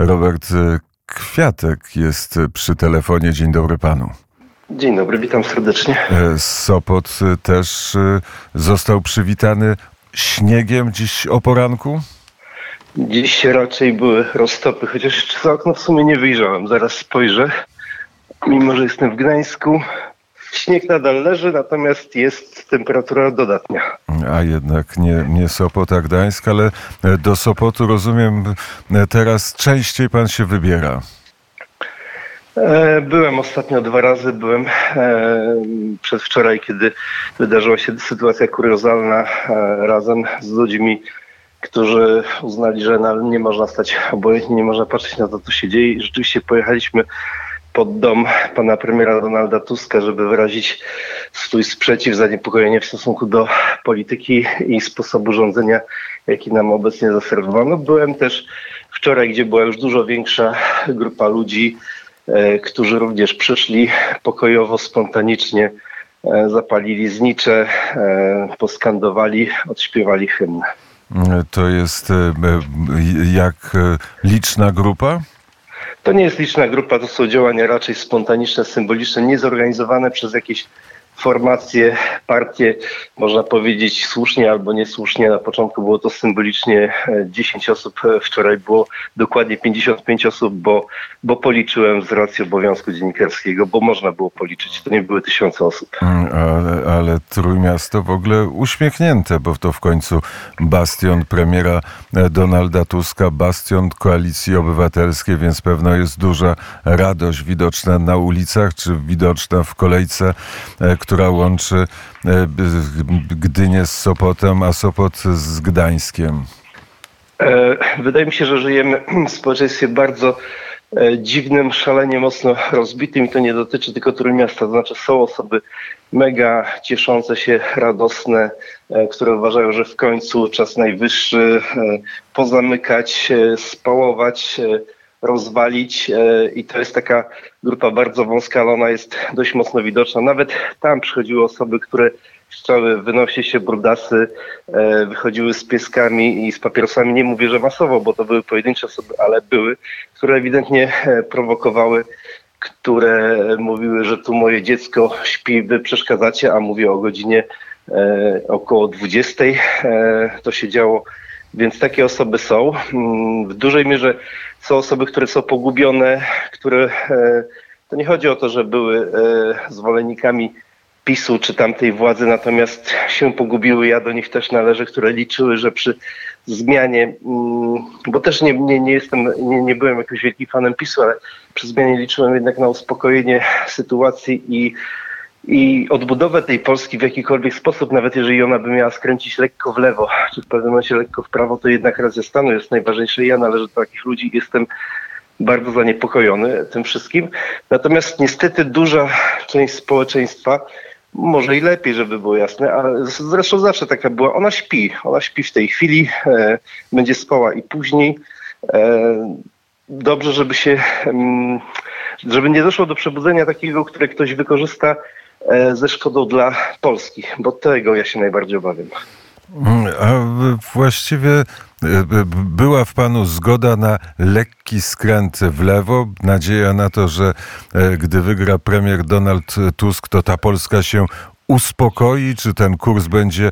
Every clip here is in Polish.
Robert Kwiatek jest przy telefonie. Dzień dobry panu. Dzień dobry, witam serdecznie. Sopot też został przywitany śniegiem dziś o poranku? Dziś raczej były roztopy, chociaż jeszcze za okno w sumie nie wyjrzałem. Zaraz spojrzę. Mimo, że jestem w Gdańsku, śnieg nadal leży, natomiast jest temperatura dodatnia. A jednak nie, nie Sopot, a Gdańsk, ale do Sopotu rozumiem teraz częściej pan się wybiera. E, byłem ostatnio dwa razy. Byłem e, przedwczoraj, kiedy wydarzyła się sytuacja kuriozalna e, razem z ludźmi, którzy uznali, że nie można stać obojętnie, nie można patrzeć na to, co się dzieje. I rzeczywiście pojechaliśmy pod dom pana premiera Donalda Tuska, żeby wyrazić swój sprzeciw, zaniepokojenie w stosunku do polityki i sposobu rządzenia, jaki nam obecnie zaserwowano. Byłem też wczoraj, gdzie była już dużo większa grupa ludzi, E, którzy również przyszli pokojowo, spontanicznie, e, zapalili znicze, e, poskandowali, odśpiewali hymn. To jest jak liczna grupa? To nie jest liczna grupa, to są działania raczej spontaniczne, symboliczne, niezorganizowane przez jakieś formacje, partie, można powiedzieć słusznie albo niesłusznie. Na początku było to symbolicznie 10 e, osób, e, wczoraj było dokładnie 55 osób, bo, bo policzyłem z racji obowiązku dziennikarskiego, bo można było policzyć, to nie były tysiące osób. Mm, ale, ale Trójmiasto w ogóle uśmiechnięte, bo to w końcu bastion premiera e, Donalda Tuska, bastion Koalicji Obywatelskiej, więc pewno jest duża radość widoczna na ulicach, czy widoczna w kolejce, łączy e, Gdynię z Sopotem, a Sopot z Gdańskiem? E, wydaje mi się, że żyjemy w społeczeństwie bardzo e, dziwnym, szalenie mocno rozbitym i to nie dotyczy tylko Trójmiasta. To znaczy są osoby mega cieszące się, radosne, które uważają, że w końcu czas najwyższy pozamykać, spałować, rozwalić e, i to jest taka grupa bardzo wąska, ale ona jest dość mocno widoczna. Nawet tam przychodziły osoby, które chciały wynosić się brudasy, e, wychodziły z pieskami i z papierosami. Nie mówię, że masowo, bo to były pojedyncze osoby, ale były, które ewidentnie e, prowokowały które mówiły, że tu moje dziecko śpi, wy przeszkadzacie, a mówię o godzinie około 20. E, to się działo więc takie osoby są. Mm, w dużej mierze są osoby, które są pogubione, które e, to nie chodzi o to, że były e, zwolennikami PiSu czy tamtej władzy, natomiast się pogubiły. Ja do nich też należę, które liczyły, że przy zmianie, mm, bo też nie, nie, nie jestem, nie, nie byłem jakimś wielkim fanem PiSu, ale przy zmianie liczyłem jednak na uspokojenie sytuacji i i odbudowę tej Polski w jakikolwiek sposób, nawet jeżeli ona by miała skręcić lekko w lewo, czy w pewnym momencie lekko w prawo, to jednak racja stanu jest najważniejsza. Ja należę do takich ludzi jestem bardzo zaniepokojony tym wszystkim. Natomiast niestety duża część społeczeństwa, może i lepiej, żeby było jasne, ale zresztą zawsze taka była, ona śpi. Ona śpi w tej chwili, e, będzie spała i później. E, dobrze, żeby się, mm, żeby nie doszło do przebudzenia takiego, które ktoś wykorzysta ze szkodą dla Polski, bo tego ja się najbardziej obawiam. A właściwie e, była w panu zgoda na lekki skręt w lewo, nadzieja na to, że e, gdy wygra premier Donald Tusk, to ta Polska się uspokoi, czy ten kurs będzie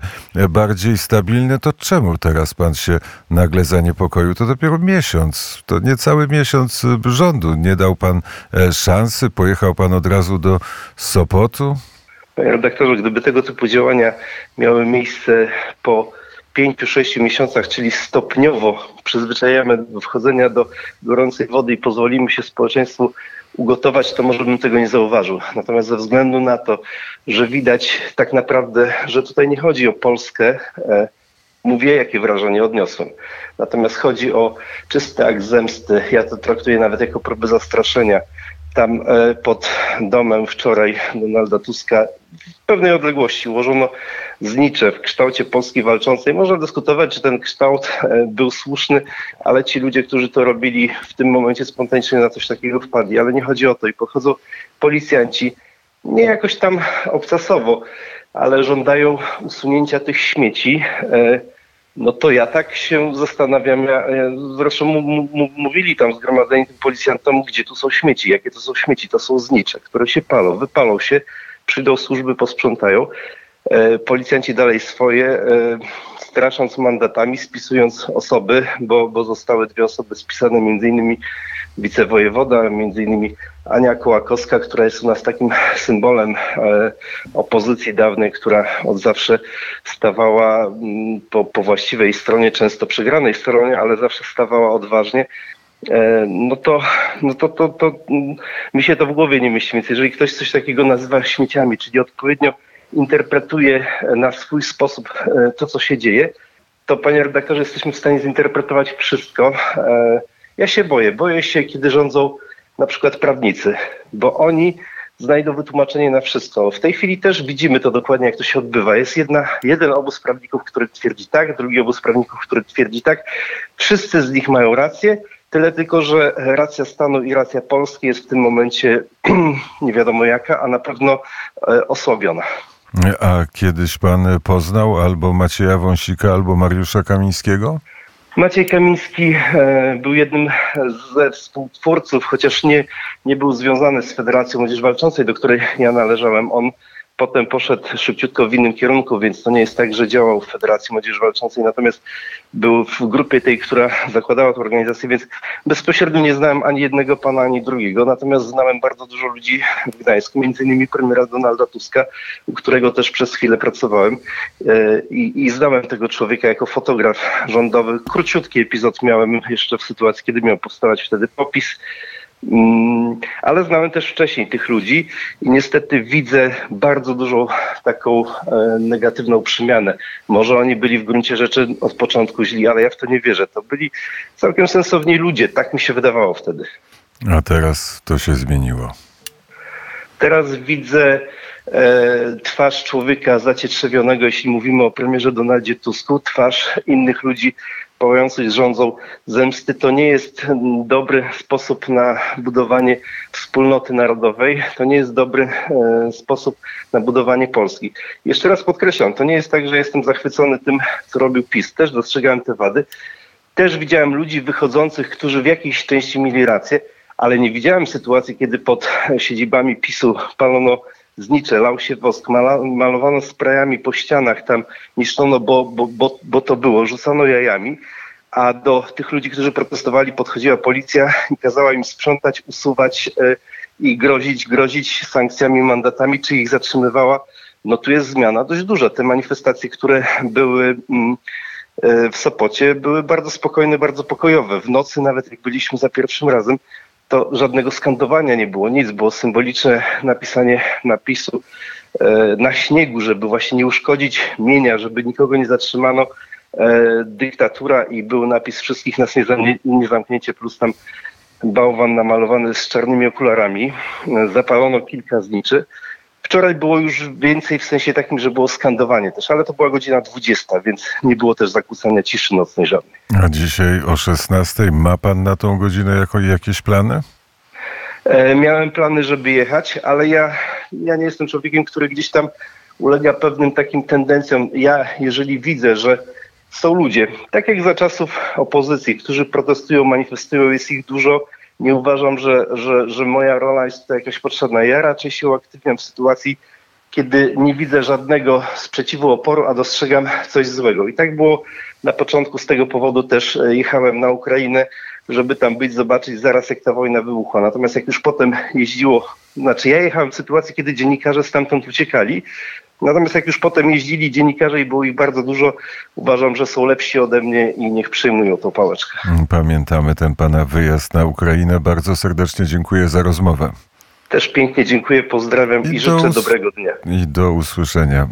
bardziej stabilny, to czemu teraz pan się nagle zaniepokoił? To dopiero miesiąc, to nie cały miesiąc rządu. Nie dał pan e, szansy? Pojechał pan od razu do Sopotu? Panie redaktorze, gdyby tego typu działania miały miejsce po pięciu, sześciu miesiącach, czyli stopniowo przyzwyczajamy do wchodzenia do gorącej wody i pozwolimy się społeczeństwu ugotować, to może bym tego nie zauważył. Natomiast ze względu na to, że widać tak naprawdę, że tutaj nie chodzi o Polskę, e, mówię, jakie wrażenie odniosłem. Natomiast chodzi o czysty akt zemsty. Ja to traktuję nawet jako próbę zastraszenia tam e, pod domem wczoraj Donalda Tuska w pewnej odległości ułożono znicze w kształcie Polski walczącej. Można dyskutować, czy ten kształt e, był słuszny, ale ci ludzie, którzy to robili w tym momencie spontanicznie na coś takiego wpadli. Ale nie chodzi o to. I podchodzą policjanci, nie jakoś tam obcasowo, ale żądają usunięcia tych śmieci. E, No to ja tak się zastanawiam. Ja, ja, zresztą mówili tam zgromadzeni tym policjantom, gdzie tu są śmieci. Jakie to są śmieci? To są znicze, które się palą. Wypalą się, przyjdą służby, posprzątają. E, policjanci dalej swoje, e, strasząc mandatami, spisując osoby, bo, bo zostały dwie osoby spisane, między innymi wicewojewoda, między innymi Ania Kołakowska, która jest u nas takim symbolem e, opozycji dawnej, która od zawsze stawała mm, po, po właściwej stronie, często przegranej stronie, ale zawsze stawała odważnie. E, no to, no to, to, to mm, mi się to w głowie nie mieści. Więc jeżeli ktoś coś takiego nazywa śmieciami, czyli odpowiednio interpretuje na swój sposób e, to, co się dzieje, to panie redaktorze, jesteśmy w stanie zinterpretować wszystko. E, Ja się boję. Boję się, kiedy rządzą na przykład prawnicy, bo oni znajdą wytłumaczenie na wszystko. W tej chwili też widzimy to dokładnie, jak to się odbywa. Jest jedna, jeden obóz prawników, który twierdzi tak, drugi obóz prawników, który twierdzi tak. Wszyscy z nich mają rację, tyle tylko, że racja stanu i racja Polski jest w tym momencie nie wiadomo jaka, a na pewno e, osłabiona. A kiedyś pan poznał albo Macieja Wąsika, albo Mariusza Kamińskiego? Maciej Kamiński e, był jednym ze współtwórców, chociaż nie, nie był związany z Federacją Młodzieży Walczącej, do której ja należałem. On potem poszedł szybciutko w innym kierunku, więc to nie jest tak, że działał w Federacji Młodzieży Walczącej, natomiast był w grupie tej, która zakładała tę organizację, więc bezpośrednio nie znałem ani jednego pana, ani drugiego. Natomiast znałem bardzo dużo ludzi w Gdańsku, między innymi premiera Donalda Tuska, u którego też przez chwilę pracowałem E, i, i znałem tego człowieka jako fotograf rządowy. Króciutki epizod miałem jeszcze w sytuacji, kiedy miał powstawać wtedy popis. Mm, Ale znałem też wcześniej tych ludzi i niestety widzę bardzo dużą taką e, negatywną przemianę. Może oni byli w gruncie rzeczy od początku źli, ale ja w to nie wierzę. To byli całkiem sensowni ludzie, tak mi się wydawało wtedy. A teraz to się zmieniło. Teraz widzę e, twarz człowieka zacietrzewionego, jeśli mówimy o premierze Donaldzie Tusku, twarz innych ludzi pałających rządzą zemsty. To nie jest dobry sposób na budowanie wspólnoty narodowej. To nie jest dobry e, sposób na budowanie Polski. Jeszcze raz podkreślam, to nie jest tak, że jestem zachwycony tym, co robił PiS. Też dostrzegałem te wady. Też widziałem ludzi wychodzących, którzy w jakiejś części mieli rację, ale nie widziałem sytuacji, kiedy pod siedzibami PiSu palono znicze, lał się wosk, malowano sprayami po ścianach, tam niszczono, bo, bo, bo, bo to było, rzucano jajami, a do tych ludzi, którzy protestowali, podchodziła policja i kazała im sprzątać, usuwać e, i grozić, grozić sankcjami, mandatami, czy ich zatrzymywała. No tu jest zmiana dość duża. Te manifestacje, które były mm, e, w Sopocie, były bardzo spokojne, bardzo pokojowe. W nocy, nawet jak byliśmy za pierwszym razem, to żadnego skandowania nie było, nic. Było symboliczne napisanie napisu e, na śniegu, żeby właśnie nie uszkodzić mienia, żeby nikogo nie zatrzymano. E, dyktatura i był napis wszystkich nas nie, zamknięcie, plus tam bałwan namalowany z czarnymi okularami. E, Zapalono kilka zniczy. Wczoraj było już więcej w sensie takim, że było skandowanie też, ale to była godzina 20, więc nie było też zakłócania ciszy nocnej żadnej. A dzisiaj o 16 ma pan na tą godzinę jako jakieś plany? E, Miałem plany, żeby jechać, ale ja, ja nie jestem człowiekiem, który gdzieś tam ulega pewnym takim tendencjom. Ja, jeżeli widzę, że są ludzie, tak jak za czasów opozycji, którzy protestują, manifestują, jest ich dużo, nie uważam, że, że, że moja rola jest tutaj jakaś potrzebna. Ja raczej się uaktywniam w sytuacji, kiedy nie widzę żadnego sprzeciwu, oporu, a dostrzegam coś złego. I tak było na początku, z tego powodu też e, jechałem na Ukrainę, żeby tam być, zobaczyć zaraz jak ta wojna wybuchła. Natomiast jak już potem jeździło, znaczy ja jechałem w sytuacji, kiedy dziennikarze stamtąd uciekali, natomiast jak już potem jeździli dziennikarze i było ich bardzo dużo, uważam, że są lepsi ode mnie i niech przyjmują tą pałeczkę. Pamiętamy ten pana wyjazd na Ukrainę. Bardzo serdecznie dziękuję za rozmowę. Też pięknie dziękuję, pozdrawiam i, I do życzę us- dobrego dnia. I do usłyszenia.